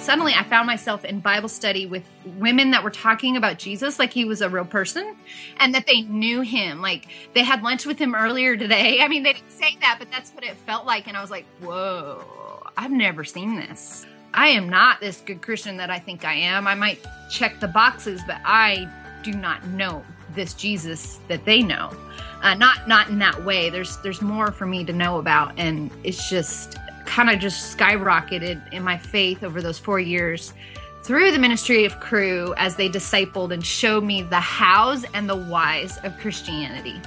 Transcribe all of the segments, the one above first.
suddenly I found myself in Bible study with women that were talking about Jesus like he was a real person and that they knew him. Like they had lunch with him earlier today. I mean, they didn't say that, but that's what it felt like. And I was like, whoa, I've never seen this. I am not this good Christian that I think I am. I might check the boxes, but I do not know this Jesus that they know. Uh, not not in that way. There's there's more for me to know about, and it's just kind of just skyrocketed in my faith over those four years through the ministry of Cru as they discipled and showed me the hows and the whys of Christianity.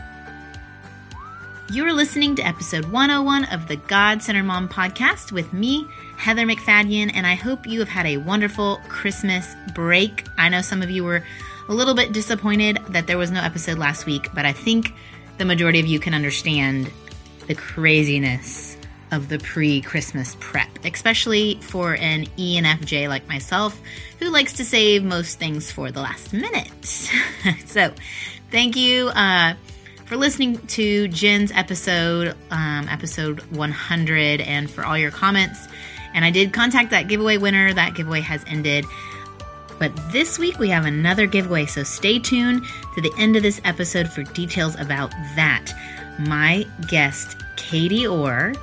You are listening to episode 101 of the God Centered Mom podcast with me, Heather MacFadyen, and I hope you have had a wonderful Christmas break. I know some of you were a little bit disappointed that there was no episode last week, but I think the majority of you can understand the craziness of the pre Christmas prep, especially for an ENFJ like myself who likes to save most things for the last minute. so, thank you uh, for listening to Jen's episode, um, episode 100, and for all your comments. And I did contact that giveaway winner. That giveaway has ended. But this week we have another giveaway, so stay tuned to the end of this episode for details about that. My guest, Katie Orr,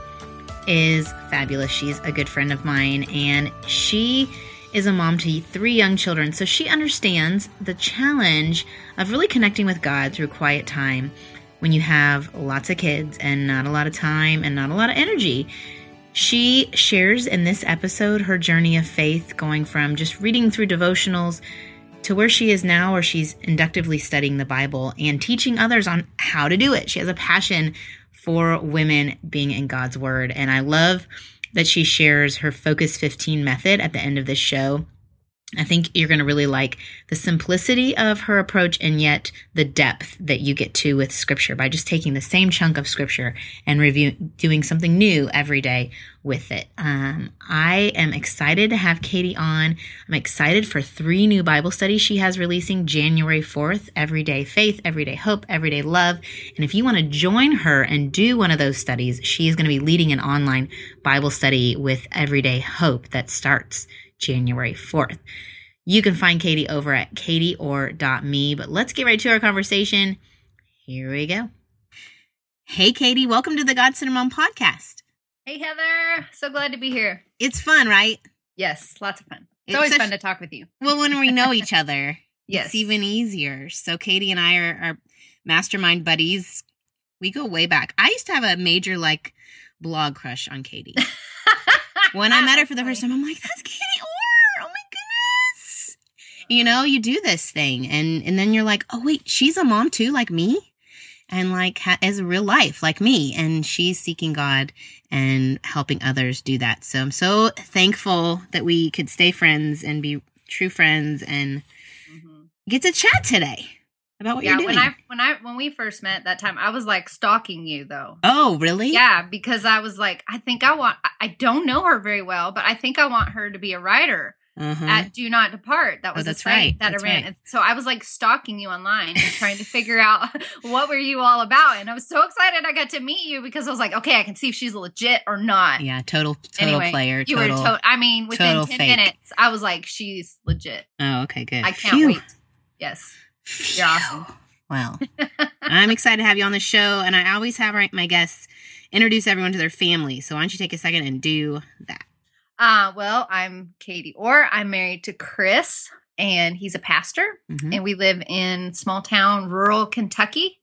is fabulous. She's a good friend of mine, and she is a mom to three young children, so she understands the challenge of really connecting with God through quiet time when you have lots of kids and not a lot of time and not a lot of energy. She shares in this episode her journey of faith, going from just reading through devotionals to where she is now, where she's inductively studying the Bible and teaching others on how to do it. She has a passion for women being in God's Word. And I love that she shares her Focus 15 method at the end of this show. I think you're going to really like the simplicity of her approach and yet the depth that you get to with scripture by just taking the same chunk of scripture and review doing something new every day with it. Um, I am excited to have Katie on. I'm excited for three new Bible studies she has releasing January 4th, Everyday Faith, Everyday Hope, Everyday Love. And if you want to join her and do one of those studies, she is going to be leading an online Bible study with Everyday Hope that starts January 4th. You can find Katie over at katieorr.me, but let's get right to our conversation. Here we go. Hey, Katie, welcome to the God Centered Mom podcast. Hey, Heather. So glad to be here. It's fun, right? Yes, lots of fun. It's, it's always such, fun to talk with you. Well, when we know each other, yes. it's even easier. So, Katie and I are, are mastermind buddies. We go way back. I used to have a major, like, blog crush on Katie. when I met her for the first time, I'm like, that's Katie Orr. Oh my goodness. You know, you do this thing and and then you're like, "Oh wait, she's a mom too like me?" And like ha- as real life like me and she's seeking God and helping others do that. So I'm so thankful that we could stay friends and be true friends and mm-hmm. get to chat today about what yeah, you're doing. when I when I when we first met that time, I was like stalking you though. Oh, really? Yeah, because I was like, I think I want. I don't know her very well, but I think I want her to be a writer uh-huh. at Do Not Depart. That oh, was oh, that's site right. that that's I ran. Right. So I was like stalking you online and trying to figure out what were you all about. And I was so excited I got to meet you because I was like, okay, I can see if she's legit or not. Yeah, total total anyway, player. You total, were to- I mean, within ten fake. minutes, I was like, she's legit. Oh, okay, good. I can't Phew. wait. Yes, you're awesome. Well, I'm excited to have you on the show, and I always have my guests introduce everyone to their family. So why don't you take a second and do that? Uh, well, I'm Katie Orr. I'm married to Chris, and he's a pastor, Mhm. and we live in small town, rural Kentucky,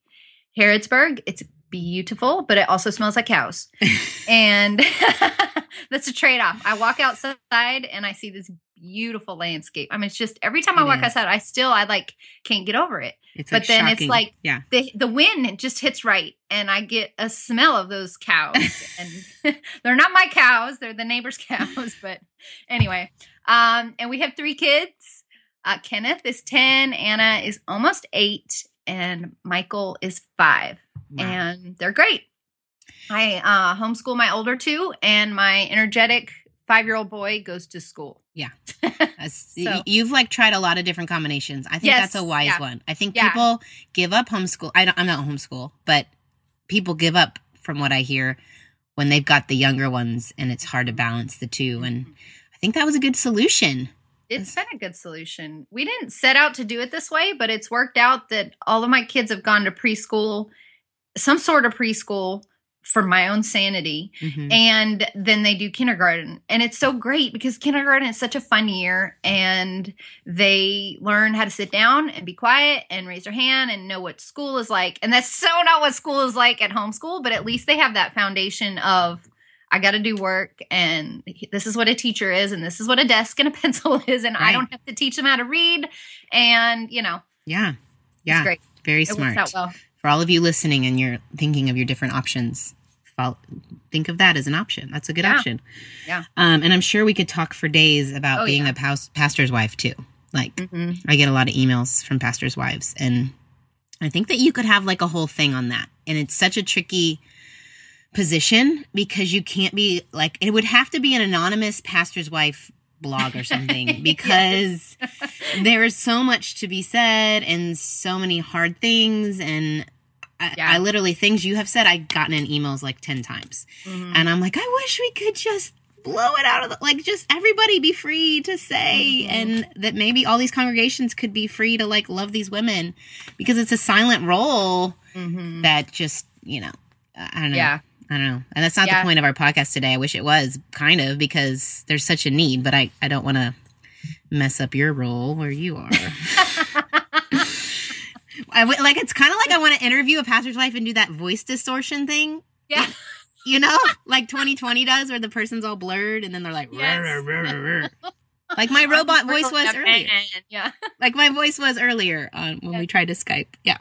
Harrodsburg. It's beautiful, but it also smells like cows, and that's a trade off. I walk outside and I see this beautiful landscape. I mean, it's just every time I It walk is. outside, I still I like can't get over it. It's But like then it's like- yeah, the the wind just hits right and i get a smell of those cows and they're not my cows they're the neighbor's cows but anyway um and we have three kids uh kenneth is 10 anna is almost 8 and michael is 5 Wow. and they're great i uh homeschool my older two and my energetic five year old boy goes to school Yeah. So- you've like tried a lot of different combinations. I think Yes, that's a wise yeah. one. I think Yeah. people give up homeschool. I don't, I'm not homeschool, but people give up from what I hear when they've got the younger ones and it's hard to balance the two. And mm-hmm. I think that was a good solution. It's been a good solution. We didn't set out to do it this way, but it's worked out that all of my kids have gone to preschool, some sort of preschool for my own sanity. Mhm. And then they do kindergarten. And it's so great because kindergarten is such a fun year and they learn how to sit down and be quiet and raise their hand and know what school is like. And that's so not what school is like at homeschool, but at least they have that foundation of I got to do work and this is what a teacher is and this is what a desk and a pencil is and I don't have to teach them how to read and you know, Yeah. it's Yeah. great. Very It smart. well. For all of you listening and you're thinking of your different options, follow, think of that as an option. That's a good Yeah. option. Yeah. Um, and I'm sure we could talk for days about Oh, being yeah. a past- pastor's wife too. Like, Mhm. I get a lot of emails from pastors' wives, and I think that you could have like a whole thing on that. And it's such a tricky position because you can't be like it would have to be an anonymous pastor's wife blog or something because there is so much to be said and so many hard things and I, Yeah. I literally things you have said I've gotten in emails like 10 times Mhm. and I'm like, I wish we could just blow it out of the like just everybody be free to say Mhm. and that maybe all these congregations could be free to like love these women because it's a silent role Mhm. that just, you know, I I don't know. Yeah. I don't know. And that's not Yeah. the point of our podcast today. I wish it was kind of because there's such a need, but I, I don't want to mess up your role where you are. I w- like it's kind of like I want to interview a pastor's wife and do that voice distortion thing. Yeah. You know, like 2020 does, where the person's all blurred and then they're like, Yes. "Rrr, rrr, rrr, rrr." like my robot voice was earlier. Yeah. Like my voice was earlier on when we tried to Skype. Yeah.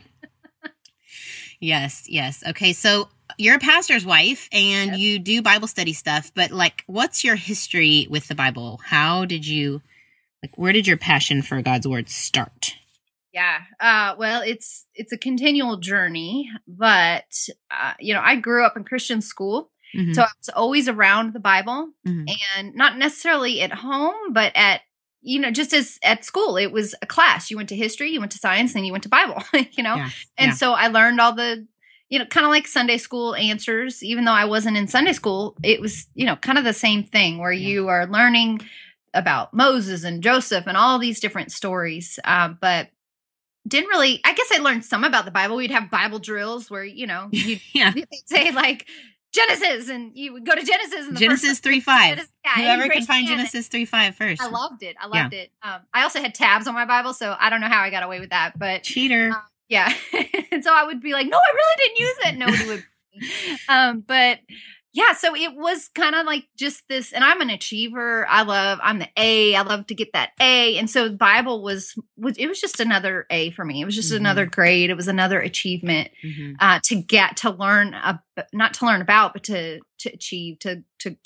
yes, yes. Okay, so you're a pastor's wife and Yep. you do Bible study stuff, but like, what's your history with the Bible? How did you, like, where did your passion for God's word start? Yeah. Uh, well, it's it's a continual journey, but uh, you know, I grew up in Christian school, Mhm. so I was always around the Bible, Mhm. and not necessarily at home, but at you know, just as at school, it was a class. You went to history, you went to science, then you went to Bible. you know, Yeah, and yeah. so I learned all the you know, kind of like Sunday school answers. Even though I wasn't in Sunday school, it was you know, kind of the same thing where Yeah. you are learning about Moses and Joseph and all these different stories. Uh, but didn't really. I guess I learned some about the Bible. We'd have Bible drills where you know you'd yeah. they'd say like Genesis, and you would go to Genesis. And the Genesis first, 3 5. Genesis- yeah, Whoever can find. Genesis 3 5 first. I loved it. I loved it. Um, I also had tabs on my Bible, so I don't know how I got away with that, but Cheater. Uh, yeah. and so I would be like, no, I really didn't use it. Nobody would. um, but yeah, so it was kind of like just this, and I'm an achiever. I love, I'm the A. I love to get that A. And so the Bible was, was it was just another A for me. It was just Mhm. another grade. It was another achievement Mhm. uh, to get to learn, ab- not to learn about, but to to achieve, to to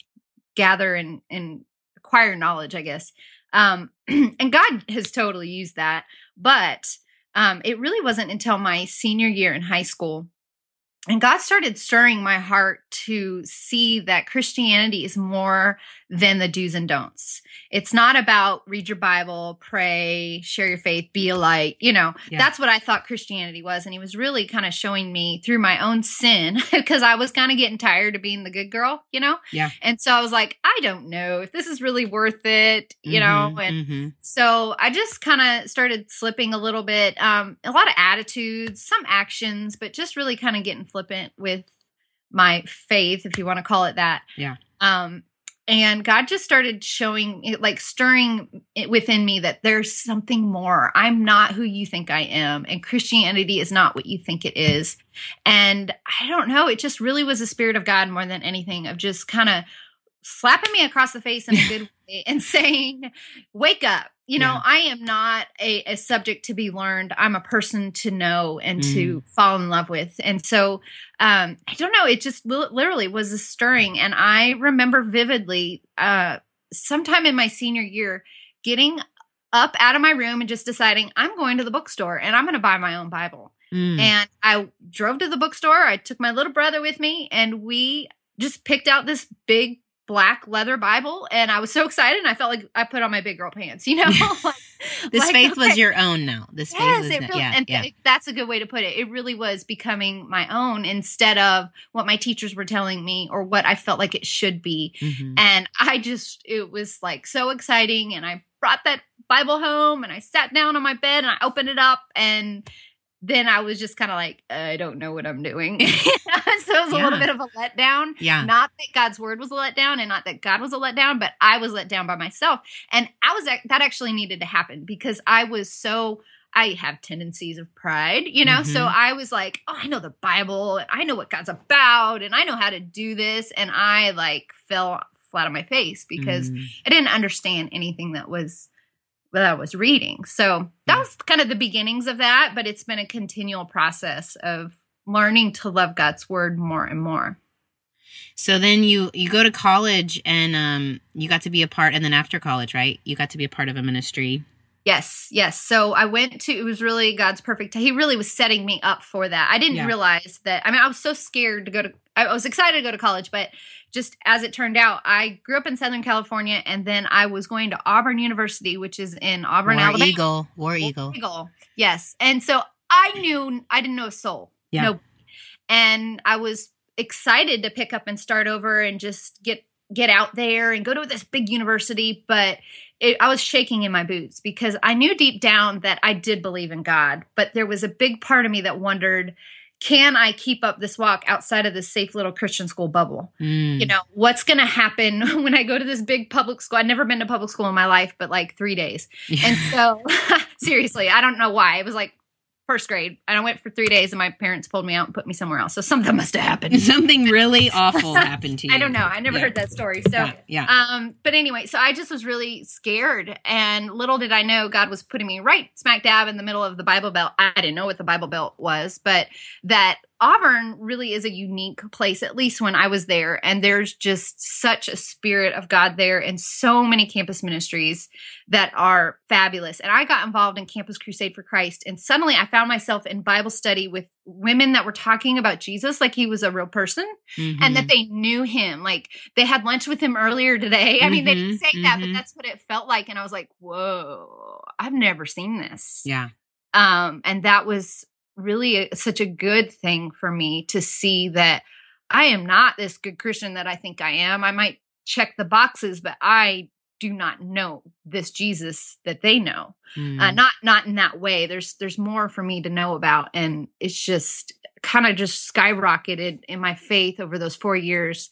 gather and and acquire knowledge, I guess. Um, and God has totally used that, but um, it really wasn't until my senior year in high school. And God started stirring my heart to see that Christianity is more than the do's and don'ts. It's not about read your Bible, pray, share your faith, be a light. You know, Yeah. that's what I thought Christianity was. And he was really kind of showing me through my own sin because I was kind of getting tired of being the good girl, you know? Yeah. And so I was like, I don't know if this is really worth it, you know? Mhm, And mhm. so I just kind of started slipping a little bit. Um, a lot of attitudes, some actions, but just really kind of getting flippant with my faith, if you want to call it that. Yeah. Um, and God just started showing like stirring it within me that there's something more. I'm not who you think I am, and Christianity is not what you think it is. And I don't know, it just really was the spirit of God more than anything of just kind of slapping me across the face in a good way and saying, Wake up. You know, Yeah. I am not a, a subject to be learned. I'm a person to know and Mm. to fall in love with. And so um, I don't know, it just li- literally was a stirring. And I remember vividly uh, sometime in my senior year getting up out of my room and just deciding I'm going to the bookstore and I'm going to buy my own Bible. Mm. And I drove to the bookstore. I took my little brother with me, and we just picked out this big black leather Bible, and I was so excited. And I felt like I put on my big girl pants, you know. like, This like, faith okay. was your own now. This faith was really, yeah, and yeah. th- that's a good way to put it. It really was becoming my own instead of what my teachers were telling me or what I felt like it should be. Mhm. And I just, it was like so exciting. And I brought that Bible home and I sat down on my bed and I opened it up. And then I was just kind of like, I don't know what I'm doing. so it was a little bit of a letdown. Yeah. Not that God's word was a letdown and not that God was a letdown, but I was let down by myself. And I was, that actually needed to happen because I was so, I have tendencies of pride, you know? So Mhm. I was like, oh, I know the Bible and I know what God's about and I know how to do this. And I like fell flat on my face because Mm. I didn't understand anything that was that I was reading. So that was kind of the beginnings of that, but it's been a continual process of learning to love God's word more and more. So then you you go to college and um you got to be a part and then after college, right? You got to be a part of a ministry. Yes, yes. So I went to it was really God's perfect. He really was setting me up for that. I didn't Yeah. realize that. I mean, I was so scared to go to I was excited to go to college, but just as it turned out, I grew up in Southern California and then I was going to Auburn University, which is in Auburn, War Alabama. Eagle. War War Eagle. Eagle. Yes. And so I knew I didn't know a soul. Yeah. No. And I was excited to pick up and start over and just get get out there and go to this big university, but it, I was shaking in my boots because I knew deep down that I did believe in God, but there was a big part of me that wondered, can I keep up this walk outside of this safe little Christian school bubble? Mm. you know what's going to happen when i go to this big public school i've never been to public school in my life but like three days and so seriously i don't know why it was like first grade and i went for three days and my parents pulled me out and put me somewhere else so something must have happened something really awful happened to you. i don't know i never Yeah. heard that story so Yeah. yeah. um, but anyway, so I just was really scared, and little did I know God was putting me right smack dab in the middle of the Bible Belt. I didn't know what the Bible Belt was, but that Auburn really is a unique place, at least when I was there. And there's just such a spirit of God there, and so many campus ministries that are fabulous. And I got involved in Campus Crusade for Christ, and suddenly I found myself in Bible study with women that were talking about Jesus like he was a real person and that Mhm. they knew him. Like they had lunch with him earlier today. I mean, they didn't Mhm, say that, but mhm. that's what it felt like. And I was like, whoa, I've never seen this. yeah. Um, and that was really a, such a good thing for me to see that I am not this good Christian that I think I am. I might check the boxes, but I do not know this Jesus that they know uh, Mm. not not in that way there's there's more for me to know about and it's just kind of just skyrocketed in my faith over those four years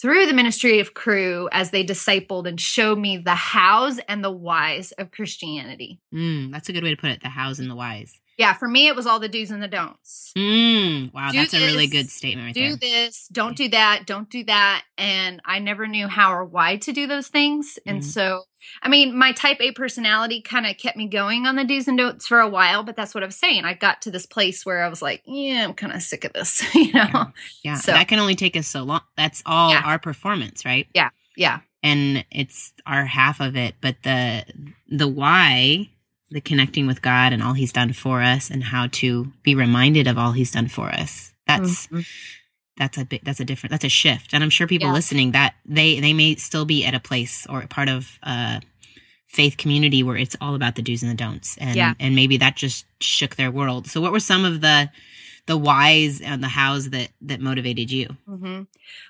through the ministry of Cru as they discipled and showed me the hows and the whys of christianity Mm, that's a good way to put it. The hows and the whys. Yeah for me it was all the do's and the don'ts Mm, wow, Do that's a really good statement right do there. this don't do that don't do that and i never knew how or why to do those things and Mhm. so i mean my type a personality kind of kept me going on the do's and don'ts for a while but that's what i was saying i got to this place where i was like yeah i'm kind of sick of this you know Yeah. Yeah, So- that can only take us so long. That's all Yeah. our performance, right? Yeah. Yeah and it's our half of it but the the why the connecting with god and all he's done for us and how to be reminded of all he's done for us that's Mhm. that's a bit that's a different that's a shift and i'm sure people Yeah. listening that they they may still be at a place or part of a faith community where it's all about the do's and the don'ts and Yeah. and maybe that just shook their world so what were some of the the whys and the hows that that motivated you hmm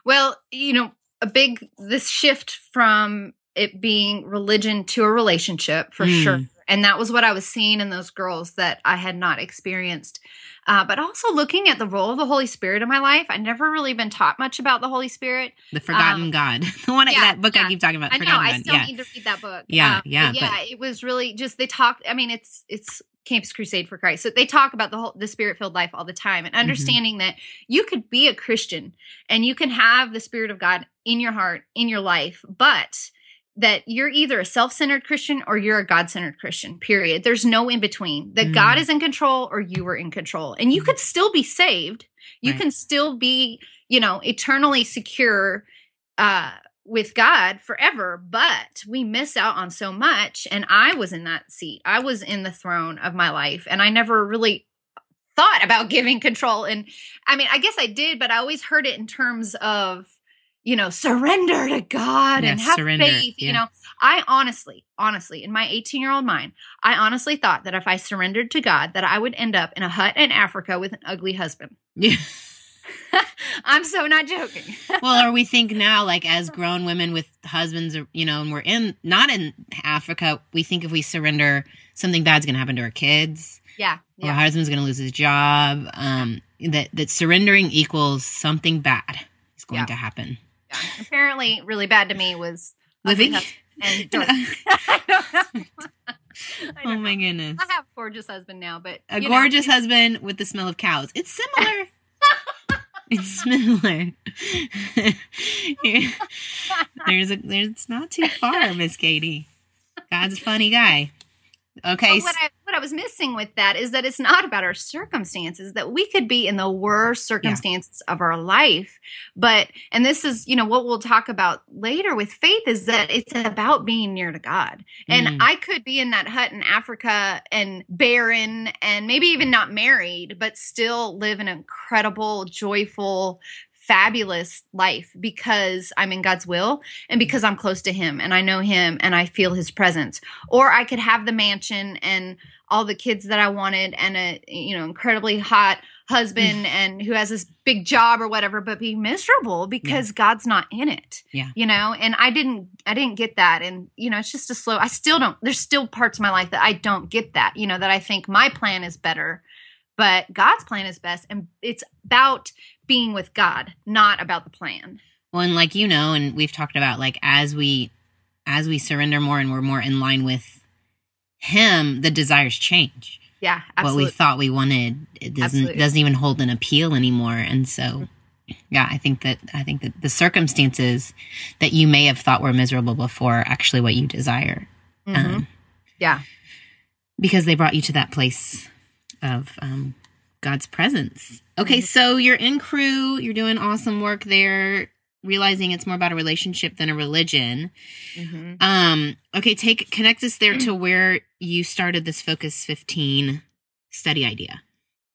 Well, you know, a big this shift from it being religion to a relationship for Mm. sure, and that was what I was seeing in those girls that I had not experienced. Uh, but also looking at the role of the Holy Spirit in my life, I never really been taught much about the Holy Spirit. the forgotten god the one Um, yeah, that book i keep talking about I know forgotten I still yeah need to read that book. Yeah, Uh, yeah, but yeah. It was really just they talk. I mean, it's it's Campus Crusade for Christ. So they talk about the whole the spirit filled life all the time, and Mm-hmm. understanding that you could be a Christian and you can have the Spirit of God in your heart in your life, but that you're either a self-centered Christian or you're a God-centered Christian. Period. There's no in between. That Mm. God is in control or you are in control, and you Mm. could still be saved. You Right. can still be, you know, eternally secure uh with God forever, but we miss out on so much. And I was in that seat. I was in the throne of my life, and I never really thought about giving control. And I mean, I guess I did, but I always heard it in terms of, you know, surrender to God and have surrender, faith. yeah. You know, I honestly, honestly, in my 18 year old mind, I honestly thought that if I surrendered to God, that I would end up in a hut in Africa with an ugly husband. Yeah. I'm so not joking. well, or we think now, like as grown women with husbands, you know, and we're in not in Africa, we think if we surrender, something bad's going to happen to our kids, yeah. or our husband's going to lose his job. Um, that that surrendering equals something bad is going Yeah. to happen. Yeah. Apparently, really bad to me was Living. and dirt. I don't know. I oh my know. goodness. I have a gorgeous husband now, but A you know, gorgeous husband with the smell of cows. It's similar. it's similar. there's a there's it's not too far, Miss Katie. God's a funny guy. Okay. But what I what I was missing with that is that it's not about our circumstances. That we could be in the worst circumstances of our life, but and this is you know what we'll talk about later with faith is that it's about being near to God. And Mm. I could be in that hut in Africa and barren and maybe even not married, but still live an incredible, joyful. Fabulous life because I'm in God's will and because I'm close to Him and I know Him and I feel His presence. Or I could have the mansion and all the kids that I wanted and a you know incredibly hot husband and who has this big job or whatever but be miserable because God's not in it. Yeah. You know, and I didn't I didn't get that. And you know, it's just a slow I still don't there's still parts of my life that I don't get that, you know, that I think my plan is better, but God's plan is best. And it's about being with God, not about the plan. Well, and like you know, and we've talked about like as we as we surrender more and we're more in line with him, the desires change. Yeah, absolutely. What we thought we wanted it doesn't Absolutely. doesn't even hold an appeal anymore. And so yeah, I think that I think that the circumstances that you may have thought were miserable before are actually what you desire. Mhm. Um, yeah. because they brought you to that place of um, God's presence. Okay, Mhm. so you're in Cru, you're doing awesome work there, realizing it's more about a relationship than a religion. Mhm. Um, okay, take connect us there to where you started this Focus 15 study idea.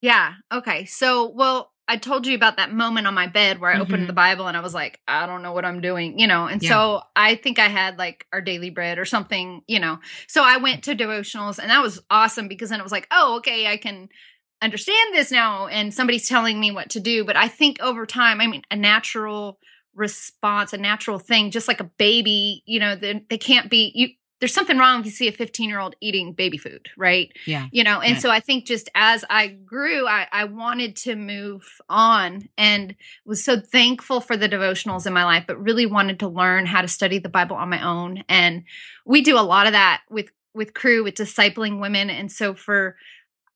Yeah. Okay. So, well, I told you about that moment on my bed where I Mhm. opened the Bible and I was like, I don't know what I'm doing, you know. And so I think I had like our daily bread or something, you know. So I went to devotionals and that was awesome because then it was like, oh, okay, I can understand this now and somebody's telling me what to do. But I think over time, I mean, a natural response, a natural thing, just like a baby, you know, they, they can't be you there's something wrong if you see a 15 year old eating baby food, right? Yeah. you know and so i think just as i grew I, I wanted to move on and was so thankful for the devotionals in my life but really wanted to learn how to study the bible on my own and we do a lot of that with with Cru with discipling women and so for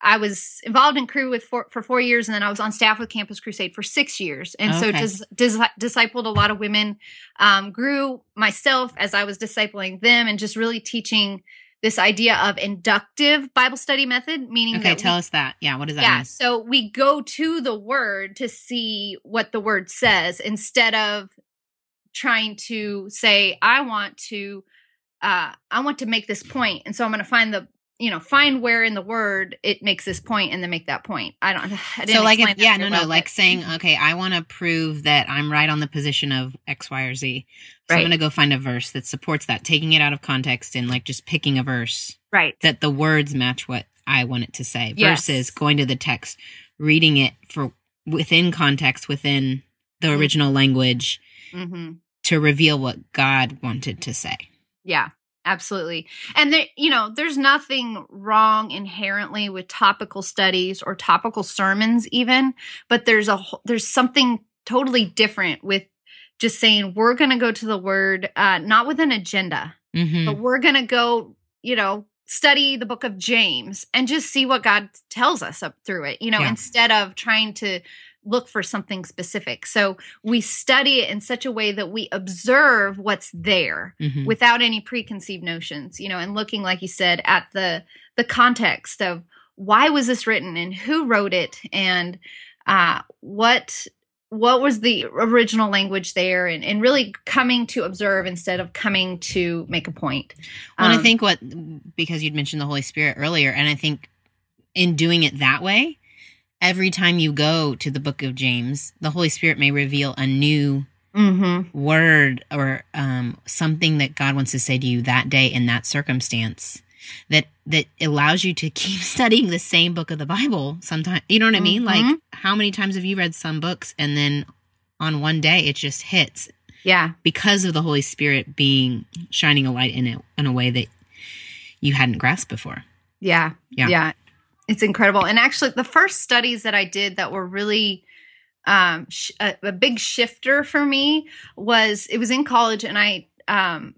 I was involved in Cru with for, for four years, and then I was on staff with Campus Crusade for six years, and so Okay. dis, dis, discipled a lot of women. Um, grew myself as I was discipling them, and just really teaching this idea of inductive Bible study method, meaning Okay, tell we, us that. Yeah, what does that yeah. mean? So we go to the word to see what the word says instead of trying to say, I want to, uh, I want to make this point, and so I'm going to find the, you know, find where in the word it makes this point, and then make that point. I don't. I So like if yeah, no, no, well, like but- saying, okay, I want to prove that I'm right on the position of X, Y, or Z. So I'm gonna go find a verse that supports that, taking it out of context and like just picking a verse right. that the words match what I want it to say Yes. versus going to the text, reading it for within context, within the Mhm. original language hmm to reveal what God wanted to say. Yeah, absolutely. And there, you know, there's nothing wrong inherently with topical studies or topical sermons, even. But there's a there's something totally different with just saying we're going to go to the Word, uh, not with an agenda, hmm but we're going to go, you know, study the book of James and just see what God tells us up through it. You know, Yeah. instead of trying to look for something specific. So we study it in such a way that we observe what's there hmm without any preconceived notions you know and looking like you said at the the context of why was this written and who wrote it and uh what what was the original language there and, and really coming to observe instead of coming to make a point Well, and I Um, think what because you'd mentioned the Holy Spirit earlier, and I think in doing it that way, every time you go to the book of James, the Holy Spirit may reveal a new Mm-hmm. word or um, something that God wants to say to you that day in that circumstance that that allows you to keep studying the same book of the Bible sometimes you know what I mean like Mhm. how many times have you read some books and then on one day it just hits Yeah. because of the Holy Spirit being shining a light in it in a way that you hadn't grasped before Yeah. Yeah. Yeah. It's incredible. And actually, the first studies that I did that were really um, sh- a, a big shifter for me was it was in college, and I, um,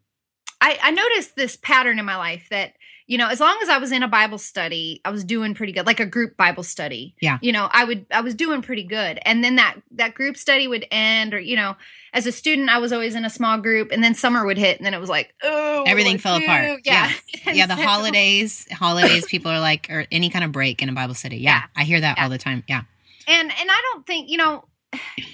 I I noticed this pattern in my life that you know as long as I was in a Bible study, I was doing pretty good, like a group Bible study. Yeah. You know, I would I was doing pretty good, and then that that group study would end, or you know. As a student, I was always in a small group, and then summer would hit, and then it was like, oh, Everything fell do? apart. Yeah, yeah the So- holidays holidays people are like or any kind of break in a Bible study yeah, Yeah. I hear that Yeah. all the time yeah and and I don't think you know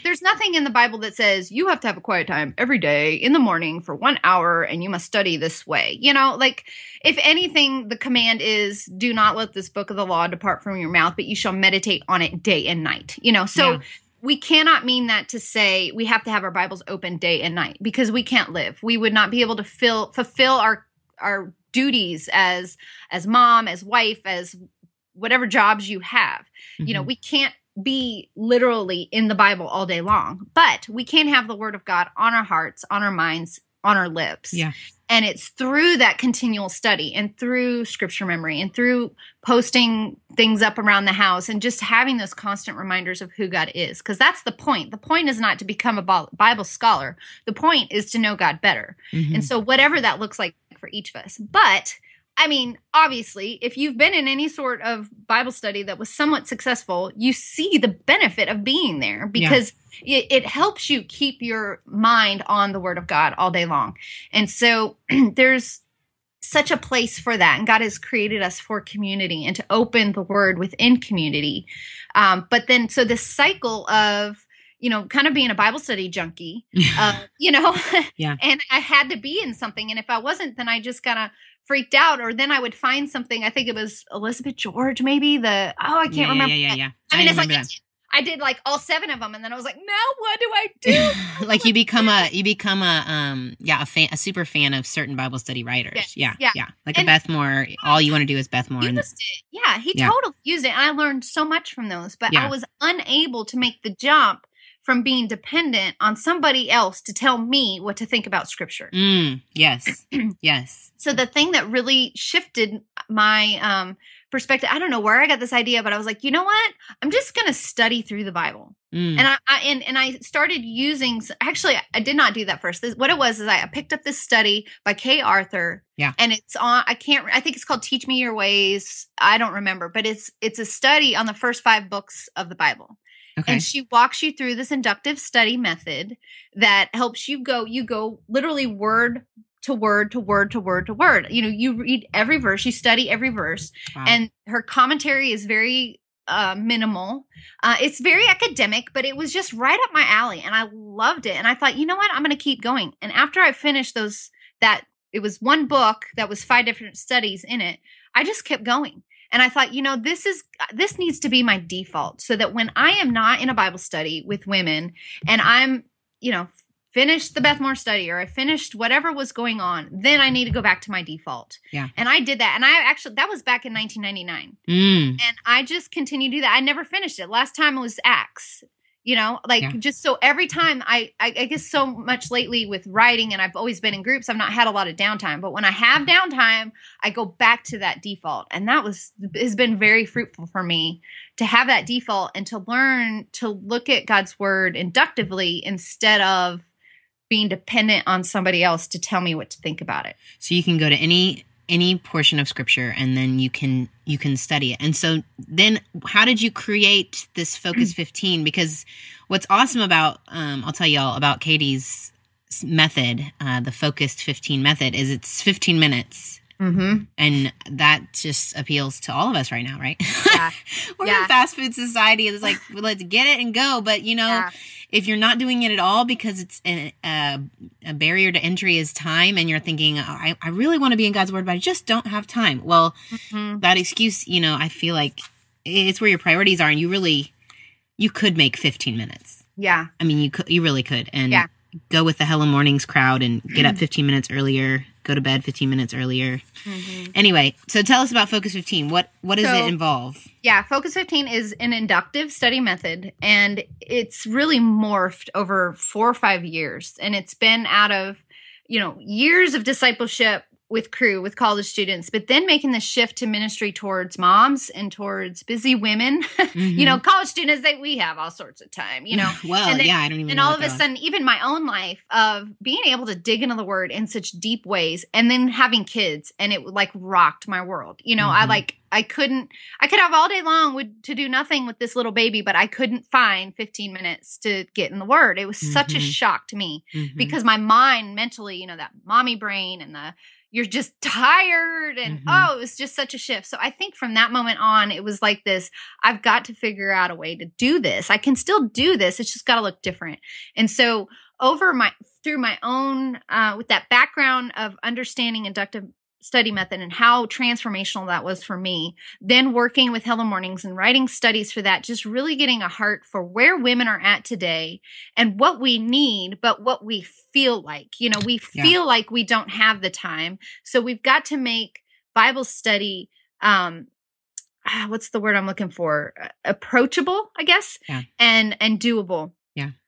there's nothing in the Bible that says you have to have a quiet time every day in the morning for 1 hour and you must study this way. You know, like if anything the command is do not let this book of the law depart from your mouth but you shall meditate on it day and night. You know, so Yeah. we cannot mean that to say we have to have our Bibles open day and night because we can't live. We would not be able to fill fulfill our our duties as as mom, as wife, as whatever jobs you have you know Mhm. we can't be literally in the bible all day long but we can have the word of god on our hearts on our minds on our lips Yeah. and it's through that continual study and through scripture memory and through posting things up around the house and just having those constant reminders of who god is because that's the point the point is not to become a bible scholar the point is to know god better Mhm. and so, whatever that looks like for each of us. But I mean, obviously, if you've been in any sort of Bible study that was somewhat successful, you see the benefit of being there because it, it helps you keep your mind on the Word of God all day long. And so, there's such a place for that. And God has created us for community and to open the Word within community. Um, but then, so this cycle of, you know, kind of being a Bible study junkie, uh, you know Yeah. and i had to be in something and if i wasn't then i just kind of freaked out or then i would find something i think it was elizabeth george maybe the oh i can't yeah, remember yeah yeah yeah i mean it's like i did like all seven of them and then i was like now what do i do like you become a you become a um yeah a fan a super fan of certain bible study writers Yes, yeah yeah. yeah like And- a beth moore all you want to do is beth moore he and used it yeah he Yeah. totally used it and i learned so much from those but Yeah. i was unable to make the jump from being dependent on somebody else to tell me what to think about scripture. Mm, yes yes. So the thing that really shifted my um perspective i don't know where i got this idea but i was like you know what? I'm just going to study through the bible. Mm, and I, I and, and i started using actually i did not do that first. This, what it was is i picked up this study by kay arthur Yeah. and it's on i can't i think it's called teach me your ways. I don't remember but it's it's a study on the first five books of the bible okay. and she walks you through this inductive study method that helps you go you go literally word to word to word to word to word. You know you read every verse you study every verse Wow. and her commentary is very uh, minimal. Uh, it's very academic but it was just right up my alley and i loved it and i thought you know what? I'm going to keep going. And after i finished those that it was one book that was five different studies in it i just kept going and i thought you know this is this needs to be my default so that when i am not in a bible study with women and i'm you know finished the beth moore study or i finished whatever was going on then i need to go back to my default Yeah. and i did that and i actually that was back in 1999 mm, and I just continued to do that. I never finished it. Last time it was Acts. You know, like Yeah. just so every time I, I, I guess so much lately with writing, and I've always been in groups. I've not had a lot of downtime, but when I have mm-hmm. downtime, I go back to that default, and that was has been very fruitful for me to have that default and to learn to look at God's word inductively instead of being dependent on somebody else to tell me what to think about it. so you can go to any any portion of scripture and then you can you can study it. And so then how did you create this focus 15 because what's awesome about um, i'll tell y'all about katie's method uh, the focused 15 method is it's 15 minutes Mm-hmm. and that just appeals to all of us right now right Yeah. we're Yeah. in fast food society it's like let's get it and go but you know Yeah. if you're not doing it at all because it's an, a, a barrier to entry is time and you're thinking I, I really want to be in god's word but i just don't have time well Mhm. that excuse you know i feel like it's where your priorities are and you really you could make 15 minutes Yeah. i mean you could you really could and Yeah. go with the Hello Mornings crowd and get up 15 minutes earlier, go to bed 15 minutes earlier. Mhm. Anyway, so tell us about Focus 15. What what does So- it involve? Yeah, Focus 15 is an inductive study method, and it's really morphed over four or five years. And it's been out of, you know, years of discipleship with Cru, with college students, but then making the shift to ministry towards moms and towards busy women. you know, college students, that we have all sorts of time, you know. well, and then- yeah, I don't even and all of a that was. sudden even my own life of being able to dig into the word in such deep ways and then having kids and it like rocked my world you know i Mhm. like i couldn't i could have all day long with, to do nothing with this little baby but i couldn't find 15 minutes to get in the word it was such a Mhm. shock to me Mhm. because my mind mentally you know that mommy brain and the you're just tired and Mhm. oh it was just such a shift. So i think from that moment on it was like this i've got to figure out a way to do this. I can still do this it's just got to look different. And so over my through my own uh, with that background of understanding inductive study method and how transformational that was for me then working with hello mornings and writing studies for that just really getting a heart for where women are at today and what we need but what we feel like you know we Yeah. feel like we don't have the time so we've got to make bible study um ah, what's the word i'm looking for approachable i guess Yeah. and and doable Yeah.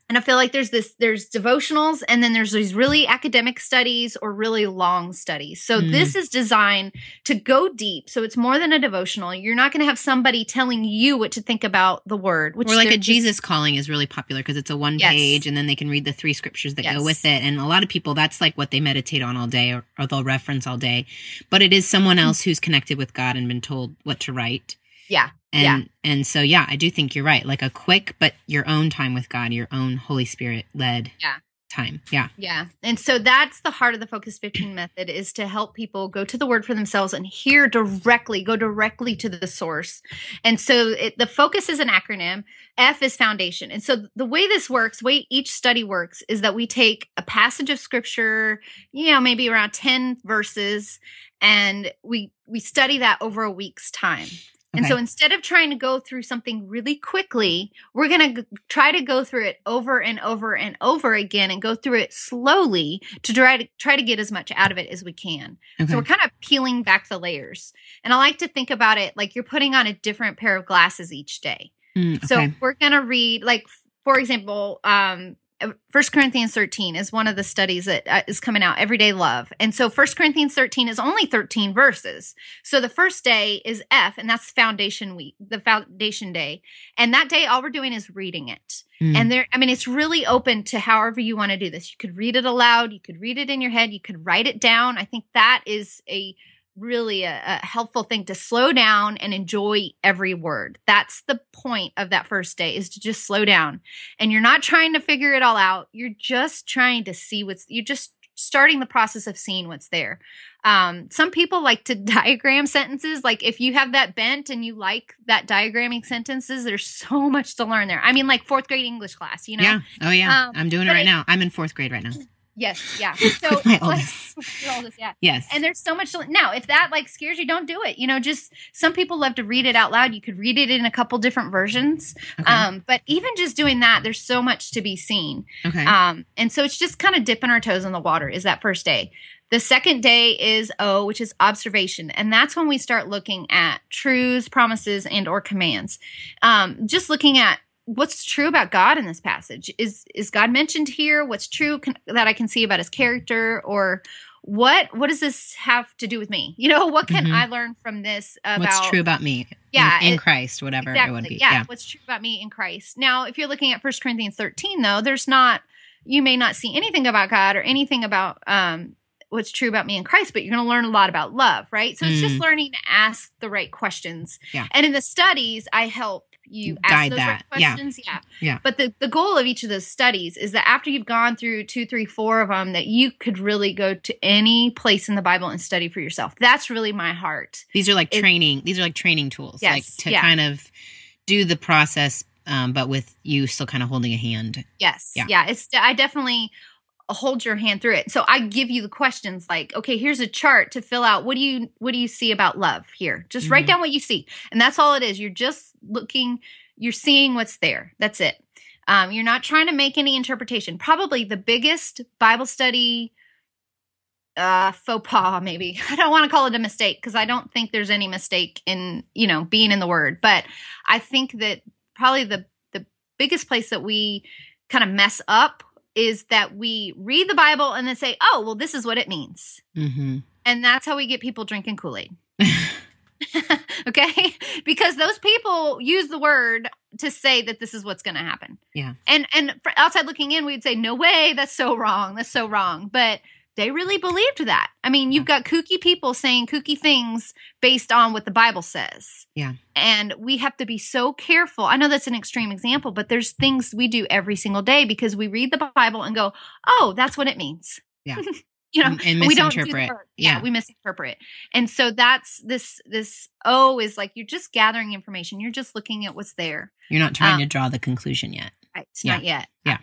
And i feel like there's this there's devotionals and then there's these really academic studies or really long studies so Mm. this is designed to go deep so it's more than a devotional you're not going to have somebody telling you what to think about the word which or like a Jesus calling is really popular because it's a one Yes. page and then they can read the three scriptures that go with it. And a lot of people, that's like what they meditate on all day or, or they'll reference all day. But it is someone else who's connected with God and been told what to write. Yeah. And Yeah. and so yeah, I do think you're right. Like a quick but your own time with God, your own Holy Spirit led Yeah. time. Yeah. Yeah. And so that's the heart of the Focus 15 method is to help people go to the word for themselves and hear directly, go directly to the source. And so it, the focus is an acronym. F is foundation. And so the way this works, way each study works is that we take a passage of scripture, you know, maybe around 10 verses and we we study that over a week's time. And Okay. so instead of trying to go through something really quickly, we're going to g- try to go through it over and over and over again and go through it slowly to try to try to get as much out of it as we can. Okay. So we're kind of peeling back the layers. And I like to think about it like you're putting on a different pair of glasses each day. Mm, So we're going to read like for example, um First Corinthians 13 is one of the studies that uh, coming out, Everyday Love. And so First Corinthians 13 is only 13 verses. So the first day is F, and that's foundation week, the foundation day. And that day, all we're doing is reading it. Mm. And there, I mean, it's really open to however you want to do this. You could read it aloud, you could read it in your head, you could write it down. I think that is a really a, a helpful thing to slow down and enjoy every word. That's the point of that first day is to just slow down. And you're not trying to figure it all out. You're just trying to see what's you're just starting the process of seeing what's there. Um, some people like to diagram sentences. Like if you have that bent and you like that diagramming sentences, there's so much to learn there. I mean, like fourth grade English class, you know? yeah. Oh yeah. Um, I'm doing it right it- now. I'm in fourth grade right now. Yes, yeah. So My like- your oldest, yeah. Yes. And there's so much to now. If that like scares you, don't do it. You know, just some people love to read it out loud. You could read it in a couple different versions. okay. Um, but even just doing that, there's so much to be seen. okay. Um, and so it's just kind of dipping our toes in the water. Is that first day? The second day is O, which is observation, and that's when we start looking at truths, promises, and or commands. Um, just looking at what's true about God in this passage. Is is God mentioned here? What's true can, that I can see about His character, or what what does this have to do with me? You know, what can Mhm. I learn from this about What's true about me? Yeah, In, it- Christ, whatever it would be. yeah, Yeah. what's true about me in Christ. Now, if you're looking at First Corinthians 13, though, there's not you may not see anything about God or anything about um what's true about me in Christ, but you're going to learn a lot about love, right? So it's just Mm. learning to ask the right questions. Yeah. And in the studies, I help you ask Guide those that. right Yeah. questions. Yeah. Yeah. But the, the goal of each of those studies is that after you've gone through two, three, four of them, that you could really go to any place in the Bible and study for yourself. That's really my heart. These are like It- training. These are like training tools, like to yeah. kind of do the process, um, but with you still kind of holding a hand. Yes. Yeah. Yeah. It's I definitely hold your hand through it. So I give you the questions like, okay, here's a chart to fill out. What do you what do you see about love here? Just write Mhm. down what you see. And that's all it is. You're just looking, you're seeing what's there. That's it. Um, you're not trying to make any interpretation. Probably the biggest Bible study uh faux pas maybe i don't want to call it a mistake because i don't think there's any mistake in you know being in the word but i think that probably the the biggest place that we kind of mess up is that we read the bible and then say oh well this is what it means. Mm-hmm. and that's how we get people drinking kool-aid. Okay? Because those people use the word to say that this is what's going to happen. Yeah. and and outside looking in we'd say no way that's so wrong that's so wrong. But they really believed that i mean you've got kooky people saying kooky things based on what the bible says Yeah. and we have to be so careful i know that's an extreme example but there's things we do every single day because we read the bible and go oh that's what it means Yeah. you know And- and we don't do the misinterpret. word. yeah. Yeah. we misinterpret and so that's this this o is like you're just gathering information you're just looking at what's there You're not trying Um, to draw the conclusion yet. right Yeah. not yet Yeah.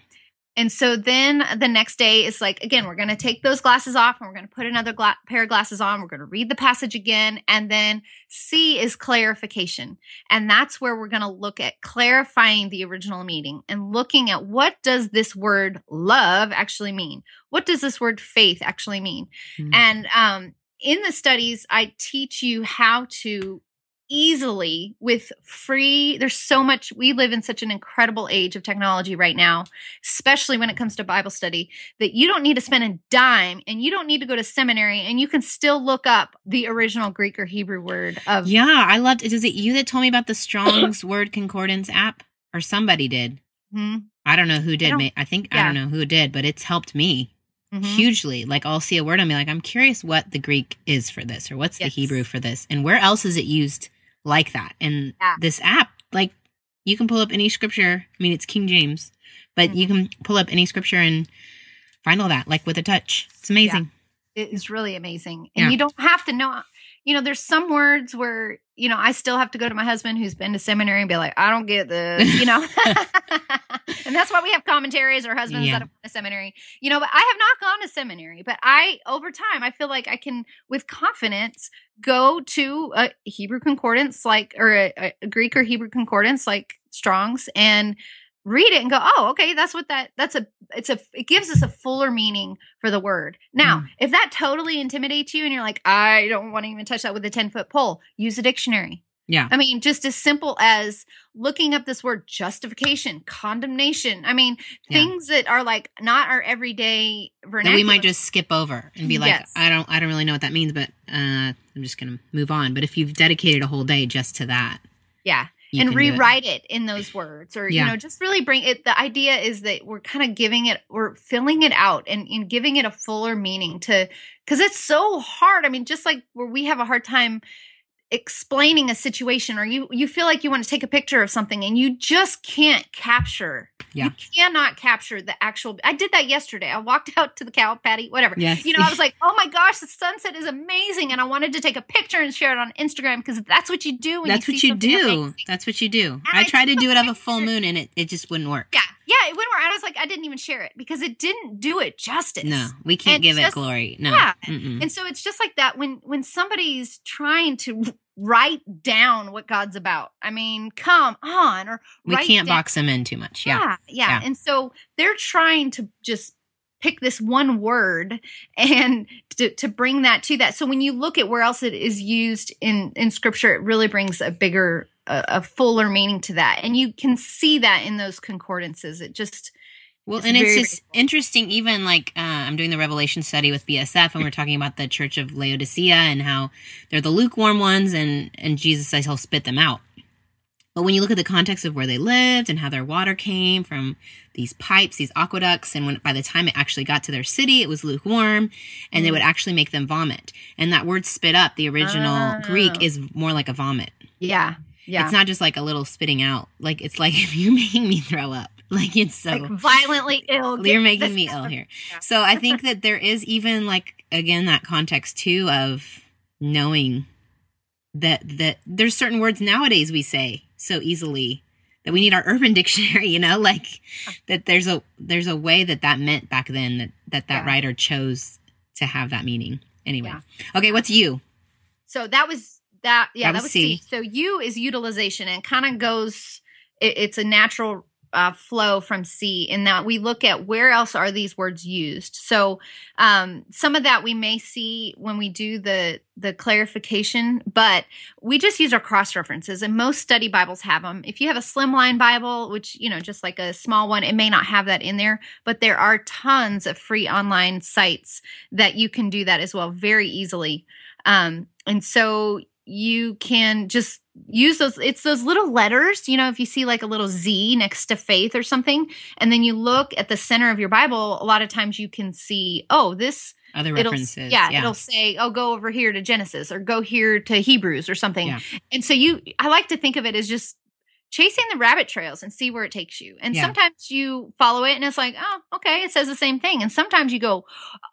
And so then the next day is like again we're going to take those glasses off and we're going to put another gla- pair of glasses on. We're going to read the passage again and then c is clarification. And that's where we're going to look at clarifying the original meaning and looking at what does this word love actually mean? What does this word faith actually mean? Mhm. and um, in the studies, I teach you how to easily, with free, there's so much, we live in such an incredible age of technology right now, especially when it comes to Bible study, that you don't need to spend a dime and you don't need to go to seminary and you can still look up the original Greek or Hebrew word of. Yeah, I loved. Is it you that told me about the Strong's Word Concordance app, or somebody did? Hmm? I don't know who did. don't- I think I don't know who did, but it's helped me Mhm. hugely. Like I'll see a word and be like, I'm curious what the Greek is for this, or what's Yes. the Hebrew for this, and where else is it used like that? And Yeah. this app, like you can pull up any scripture. I mean, it's King James, but you Mm-hmm. can pull up any scripture and find all that, like with a touch. It's amazing. it is really amazing and Yeah. you don't have to know you know there's some words where you know i still have to go to my husband who's been to seminary and be like i don't get this you know and that's why we have commentaries or husbands Yeah. that have gone to seminary you know but i have not gone to seminary but i over time i feel like i can with confidence go to a hebrew concordance like or a, a greek or hebrew concordance like strong's and read it and go oh okay that's what that that's a it's a it gives us a fuller meaning for the word now Mm. if that totally intimidates you and you're like i don't want to even touch that with a 10 foot pole use a dictionary Yeah. i mean just as simple as looking up this word justification condemnation i mean Yeah. things that are like not our everyday That vernacular we might just skip over and be like, Yes. I don't, I don't really know what that means, but uh, I'm just gonna move on. But if you've dedicated a whole day just to that, yeah and do it. rewrite it. in those words or Yeah. you know just really bring it the idea is that we're kind of giving it we're filling it out and, and giving it a fuller meaning to because it's so hard i mean just like where we have a hard time explaining a situation or you you feel like you want to take a picture of something and you just can't capture Yeah. you cannot capture the actual i did that yesterday i walked out to the cow patty whatever Yes. you know i was like oh my gosh the sunset is amazing and i wanted to take a picture and share it on instagram because that's what you do when That's you what you do. amazing. That's what you do. I I tried to do it of a full moon and it, it just wouldn't work. Yeah, yeah, it went where I was like, I didn't even share it because it didn't do it justice. No, we can't And give it glory. No. yeah. Mm-mm. And so it's just like that when when somebody's trying to write down what God's about. I mean, come on, or we can't down- box them in too much. Yeah. yeah, yeah, Yeah. And so they're trying to just pick this one word and to, to bring that to that. So when you look at where else it is used in in Scripture, it really brings a bigger, a, a fuller meaning to that, and you can see that in those concordances. It just Well, It's and very, it's very just interesting. Even like uh, I'm doing the Revelation study with BSF, and we're talking about the Church of Laodicea and how they're the lukewarm ones, and and Jesus says He'll spit them out. But when you look at the context of where they lived and how their water came from these pipes, these aqueducts, and when by the time it actually got to their city, it was lukewarm, and they Mm. would actually make them vomit. And that word "spit up," the original Greek, Oh. is more like a vomit. yeah, yeah. It's not just like a little spitting out. Like it's like if you're making me throw up. Like it's so like violently ill. you're making me ill here. Yeah. So I think that there is even like again that context too of knowing that that there's certain words nowadays we say so easily that we need our urban dictionary, you know, like that there's a there's a way that that meant back then that that that Yeah. writer chose to have that meaning. Anyway. Yeah. Okay, what's you? So that was that. Yeah, That that, was was C. C. So U is utilization and kind of goes. It, it's a natural uh, flow from C in that we look at where else are these words used. So um, some of that we may see when we do the the clarification, but we just use our cross references, and most study Bibles have them. If you have a slimline Bible, which you know just like a small one, it may not have that in there, but there are tons of free online sites that you can do that as well very easily. Um, and so you can just use those it's those little letters you know if you see like a little z next to faith or something and then you look at the center of your bible a lot of times you can see oh this other it'll, references yeah, it'll say oh go over here to genesis or go here to hebrews or something Yeah. and so you i like to think of it as just chasing the rabbit trails and see where it takes you and Yeah. sometimes you follow it and it's like oh okay it says the same thing and sometimes you go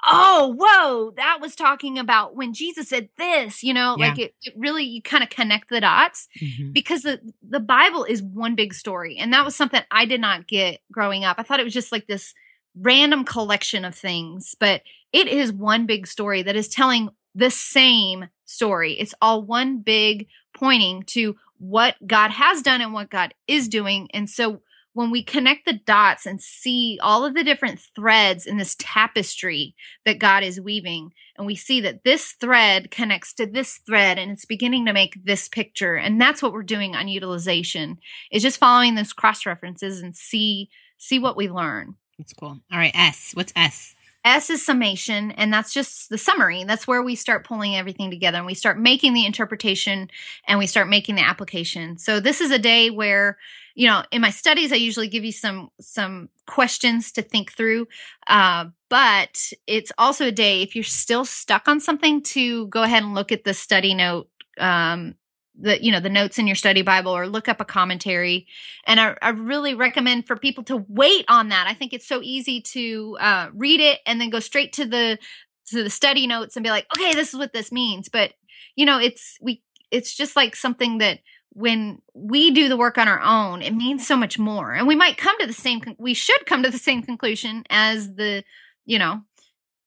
oh whoa that was talking about when jesus said this you know Yeah. like it, it really you kind of connect the dots Mhm. because the the Bible is one big story, and that was something I did not get growing up. I thought it was just like this random collection of things, but it is one big story that is telling the same story. It's all one big pointing to what God has done and what God is doing, and so when we connect the dots and see all of the different threads in this tapestry that God is weaving, and we see that this thread connects to this thread and it's beginning to make this picture and that's what we're doing on utilization is just following those cross references and see see what we learn. That's cool. All right s. What's s s is summation and that's just the summary. That's where we start pulling everything together and we start making the interpretation and we start making the application. So this is a day where you know in my studies i usually give you some some questions to think through uh, but it's also a day if you're still stuck on something to go ahead and look at the study note um, the you know the notes in your study bible or look up a commentary. And I, I really recommend for people to wait on that. I think it's so easy to uh, read it and then go straight to the to the study notes and be like okay this is what this means. But you know it's we it's just like something that when we do the work on our own it means so much more. And we might come to the same con- we should come to the same conclusion as the you know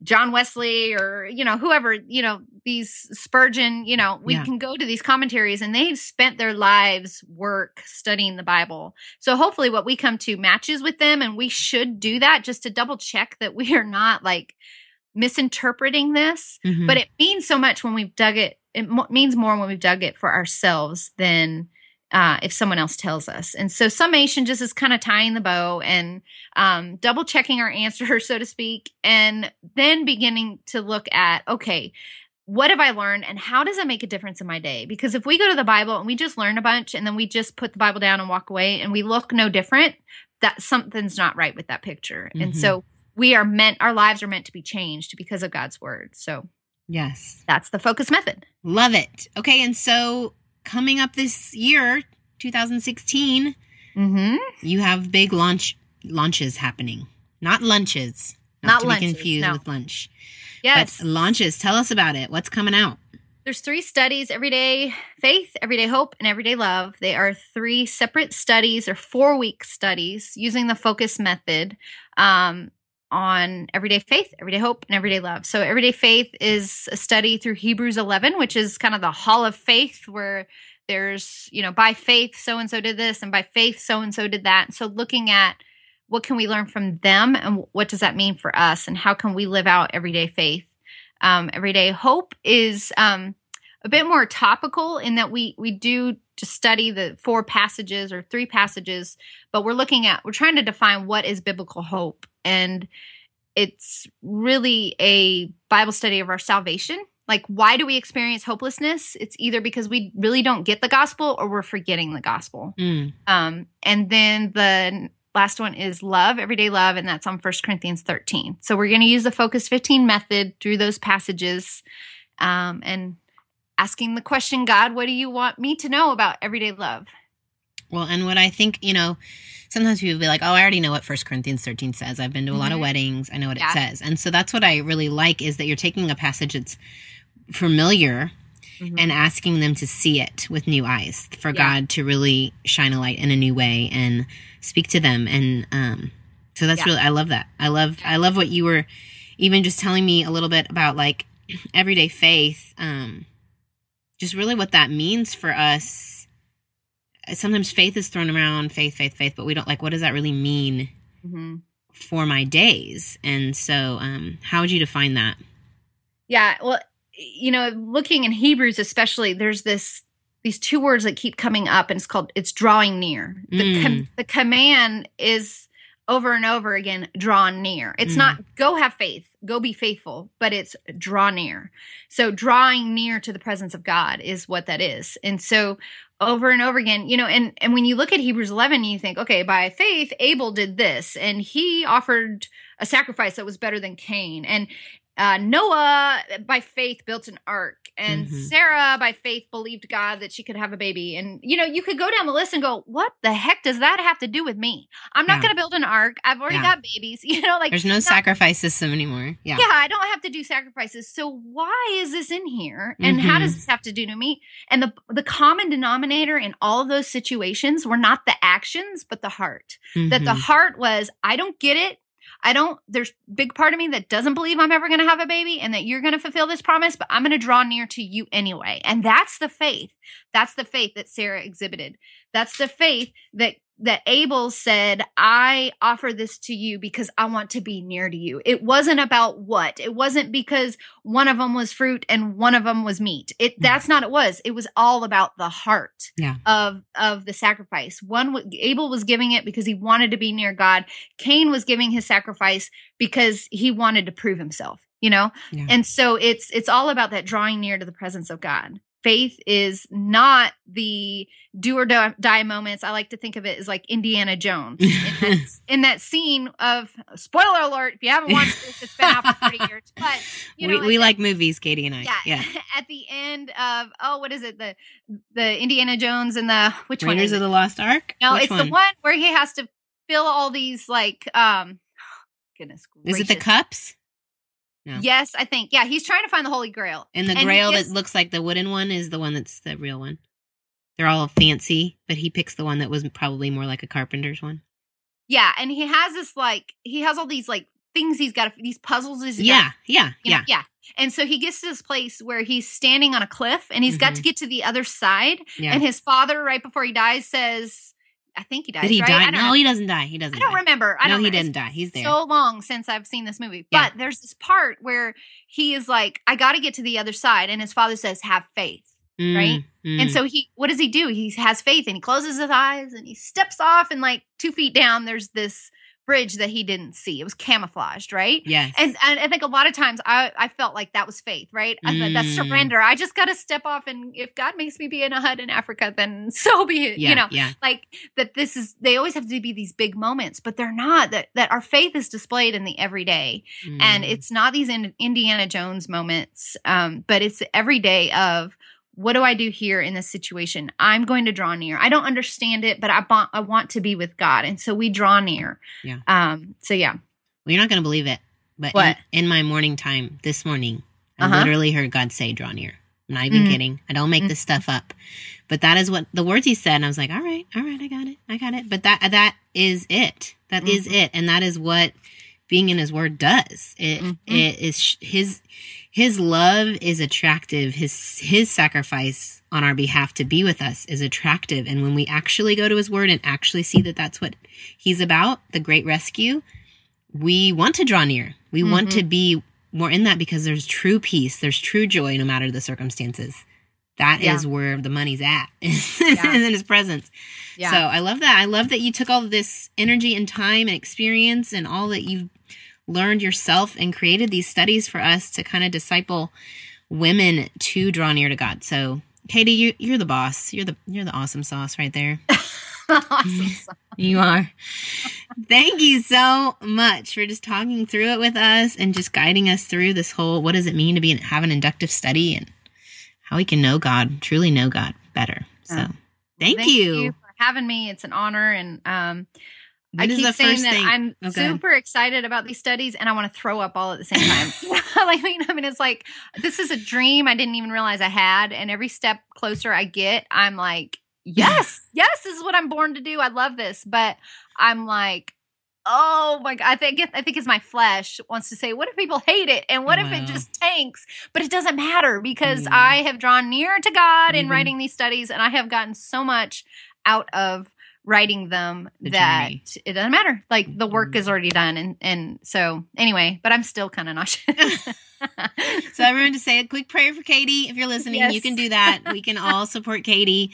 John Wesley or you know whoever you know these Spurgeon you know we Yeah. can go to these commentaries and they've spent their lives work studying the Bible so hopefully what we come to matches with them and we should do that just to double check that we are not like misinterpreting this Mhm. but it means so much when we've dug it it mo- means more when we've dug it for ourselves than uh, if someone else tells us. And so summation just is kind of tying the bow and um, double checking our answer so to speak and then beginning to look at okay what have i learned and how does it make a difference in my day? Because if we go to the bible and we just learn a bunch and then we just put the bible down and walk away and we look no different that something's not right with that picture. And Mhm. so we are meant our lives are meant to be changed because of god's word. So yes. that's the focus method. love it. Okay and so coming up this year 2016 Mm-hmm. you have big launch launches happening not lunches Not to lunches, be confused no. with lunch Yes. but launches tell us about it what's coming out There's three studies everyday faith, everyday hope, and everyday love. They are three separate studies or four week studies using the focus method um, on everyday faith, everyday hope, and everyday love. So, everyday faith is a study through Hebrews 11, which is kind of the hall of faith where there's, you know, by faith, so and so did this, and by faith, so and so did that. So, looking at what can we learn from them and what does that mean for us, and how can we live out everyday faith? um, everyday hope is um, a bit more topical in that we we do to study the four passages or three passages but we're looking at we're trying to define what is biblical hope and it's really a bible study of our salvation like why do we experience hopelessness it's either because we really don't get the gospel or we're forgetting the gospel Mm, um, and then the last one is love, everyday love, and that's on First Corinthians 13. So we're going to use the Focus 15 method through those passages um, and asking the question, God, what do you want me to know about everyday love? Well and what i think you know sometimes people be like oh i already know what first corinthians 13 says i've been to a lot of Mhm. weddings i know what Yeah. it says and so that's what i really like is that you're taking a passage that's familiar and asking them to see it with new eyes for Yeah. God to really shine a light in a new way and speak to them and um so that's Yeah. really I love that. I love I love what you were even just telling me a little bit about like everyday faith um just really what that means for us sometimes faith is thrown around, faith, faith, faith, but we don't like what does that really mean Mhm. for my days? And so, um, how would you define that? Yeah, well, you know, looking in Hebrews especially, there's this these two words that keep coming up, and it's called it's drawing near. The com- Mm. the command is over and over again, draw near. It's Mm. not go have faith, go be faithful, but it's draw near. So drawing near to the presence of God is what that is. And so over and over again, you know, and and when you look at Hebrews 11, you think, okay, by faith Abel did this and he offered a sacrifice that was better than Cain. And uh, Noah, by faith, built an ark, and Mhm. Sarah, by faith, believed God that she could have a baby. And you know, you could go down the list and go, "What the heck does that have to do with me? I'm not Yeah. going to build an ark. I've already Yeah. got babies. You know, like There's no sacrifice system anymore. Yeah. yeah, I don't have to do sacrifices. So why is this in here? And how Mhm. does this have to do to me? And the the common denominator in all of those situations were not the actions, but the heart. That the Mhm. heart was, I don't get it. I don't there's big part of me that doesn't believe I'm ever going to have a baby and that you're going to fulfill this promise, but I'm going to draw near to you anyway. And that's the faith. That's the faith that Sarah exhibited. That's the faith that that Abel said, I offer this to you because I want to be near to you. It wasn't about what. It wasn't because one of them was fruit and one of them was meat. It that's not it was. It was all about the heart Yeah. of of the sacrifice. One Abel was giving it because he wanted to be near God. Cain was giving his sacrifice because he wanted to prove himself, you know? Yeah. And so it's it's all about that drawing near to the presence of God. Faith is not the do or die die moments. I like to think of it as like Indiana Jones in that, in that scene of spoiler alert. If you haven't watched this, it's been out for thirty years. But you know, we, we at like movies, Katie and I. the- Yeah. At the end of oh, what is it? The the Indiana Jones and the which one Raiders is of it? the Lost Ark? No, Which it's the one where he has to fill all these like um goodness Is it the cups? No. Yes, I think. Yeah, he's trying to find the Holy Grail. And the And grail gets- that looks like the wooden one is the one that's the real one. They're all fancy, but he picks the one that was probably more like a carpenter's one. Yeah, and he has this like he has all these like things he's got these puzzles he's got Yeah, yeah, you know, yeah. yeah. And so he gets to this place where he's standing on a cliff and he's got Mhm. to get to the other side. yeah. And his father, right before he dies, says, I think he dies. Did he right? die? No, know. he doesn't die. He doesn't I don't die. remember. I no, don't he remember. didn't die. He's there. so long since I've seen this movie. Yeah. But there's this part where he is like, I got to get to the other side. And his father says, Have faith. Mm, right? mm. And so he, what does he do? He has faith and he closes his eyes and he steps off and like two feet down, there's this bridge that he didn't see. It was camouflaged, right? yes. And, and I think a lot of times I, I felt like that was faith, right? I thought that's Mm. surrender. I just got to step off, and if God makes me be in a hut in Africa, then so be it. yeah, You know, yeah. like that. This is they always have to be these big moments, but they're not. That that our faith is displayed in the everyday, and Mm. it's not these in, Indiana Jones moments, um, but it's the everyday of what do I do here in this situation? I'm going to draw near. I don't understand it, but I want I want to be with God, and so we draw near. Yeah. Um. So yeah. Well, you're not going to believe it, but? In, in my morning time this morning, I Uh-huh. literally heard God say, "Draw near." I'm not even Mhm. kidding. I don't make Mhm. this stuff up, but that is what the words He said. And I was like, "All right, all right, I got it, I got it." But that that is it. That is Mhm. it, and that is what being in His Word does. It, Mhm. it is His His love is attractive. His His sacrifice on our behalf to be with us is attractive. And when we actually go to His Word and actually see that that's what He's about, the great rescue, we want to draw near. We want Mhm. to be more in that because there's true peace, there's true joy no matter the circumstances. That is Yeah. where the money's at, is Yeah. in his presence. Yeah. So I love that. I love that you took all this energy and time and experience and all that you've learned yourself and created these studies for us to kind of disciple women to draw near to God. So Katie, you, you're the boss. You're the you're the awesome sauce right there. awesome. You are. Thank you so much for just talking through it with us and just guiding us through this whole what does it mean to be have an inductive study and how we can know God, truly know God better. So, Yeah. thank, you. for having me. It's an honor, and um, What is keep the saying first that thing- I'm Okay. super excited about these studies, and I want to throw up all at the same time. like, I mean, I mean, it's like this is a dream I didn't even realize I had, and every step closer I get, I'm like, yes, yes, this is what I'm born to do. I love this, but I'm like. Oh my god! I think I think it's my flesh wants to say, "What if people hate it? And what if it just tanks?" But it doesn't matter because Mm. I have drawn near to God in Mhm. writing these studies, and I have gotten so much out of writing them The that journey. it doesn't matter. Like the work is already done. And, and so anyway, but I'm still kind of nauseous. So everyone to say a quick prayer for Katie. If you're listening, you can do that. We can all support Katie.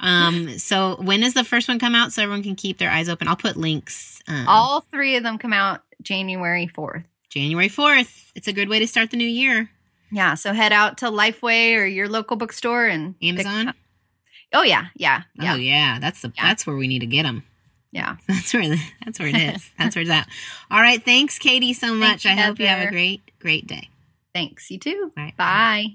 Um, so when does the first one come out so everyone can keep their eyes open? I'll put links. Um, All three of them come out January 4th. January 4th. It's a good way to start the new year. Yeah. So head out to Lifeway or your local bookstore and Amazon. Up. Oh yeah. Yeah. Oh, yeah. Oh yeah, that's the Yeah. that's where we need to get them. yeah. That's where the, that's where it is. That's where it's at. All right, thanks, Katie, so much. you, I hope you have a great great day. Thanks. You too. All right. Bye.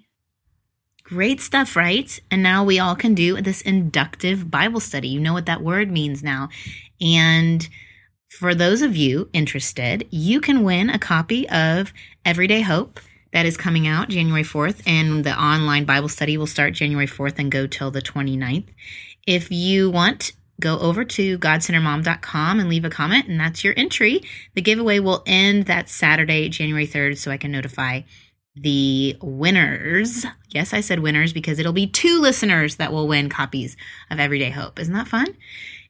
Great stuff, right? And now we all can do this inductive Bible study. You know what that word means now. And for those of you interested, you can win a copy of Everyday Hope that is coming out January 4th. And the online Bible study will start January 4th and go till the 29th. If you want, go over to godcenteredmom.com and leave a comment, and that's your entry. The giveaway will end that Saturday, January 3rd, so I can notify the winners. Yes, I said winners because it'll be two listeners that will win copies of Everyday Hope. Isn't that fun?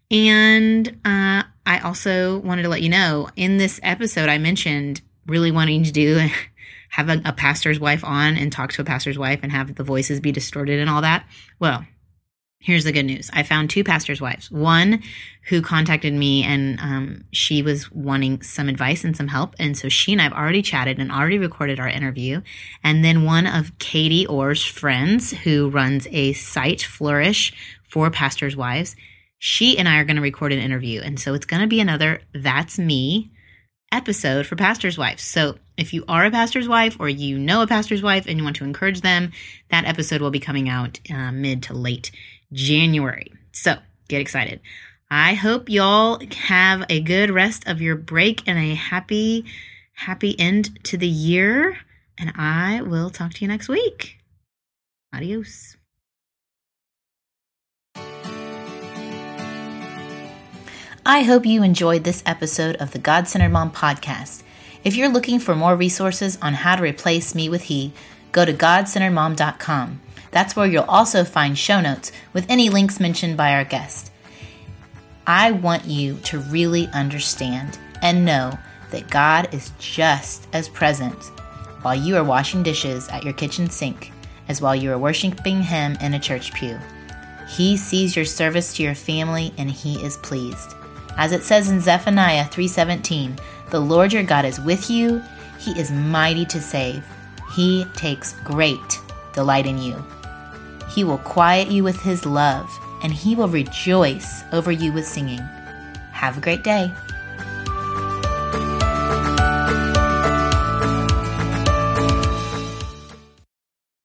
And uh, I also wanted to let you know in this episode, I mentioned really wanting to do have a, a pastor's wife on and talk to a pastor's wife and have the voices be distorted and all that. Well, here's the good news I found two pastors' wives. One who contacted me and um, she was wanting some advice and some help. And so she and I have already chatted and already recorded our interview. And then one of Katie Orr's friends who runs a site, Flourish, for pastors' wives, she and I are going to record an interview. And so it's going to be another That's Me episode for pastors' wives. So if you are a pastor's wife or you know a pastor's wife and you want to encourage them, that episode will be coming out uh, mid to late January. So get excited. I hope y'all have a good rest of your break and a happy, happy end to the year. And I will talk to you next week. Adios. I hope you enjoyed this episode of the God Centered Mom podcast. If you're looking for more resources on how to replace me with he, go to godcenteredmom.com. That's where you'll also find show notes with any links mentioned by our guest. I want you to really understand and know that God is just as present while you are washing dishes at your kitchen sink as while you are worshiping Him in a church pew. He sees your service to your family and He is pleased. As it says in Zephaniah 3:17, "The Lord your God is with you; he is mighty to save. He takes great delight in you. He will quiet you with his love, and he will rejoice over you with singing." Have a great day.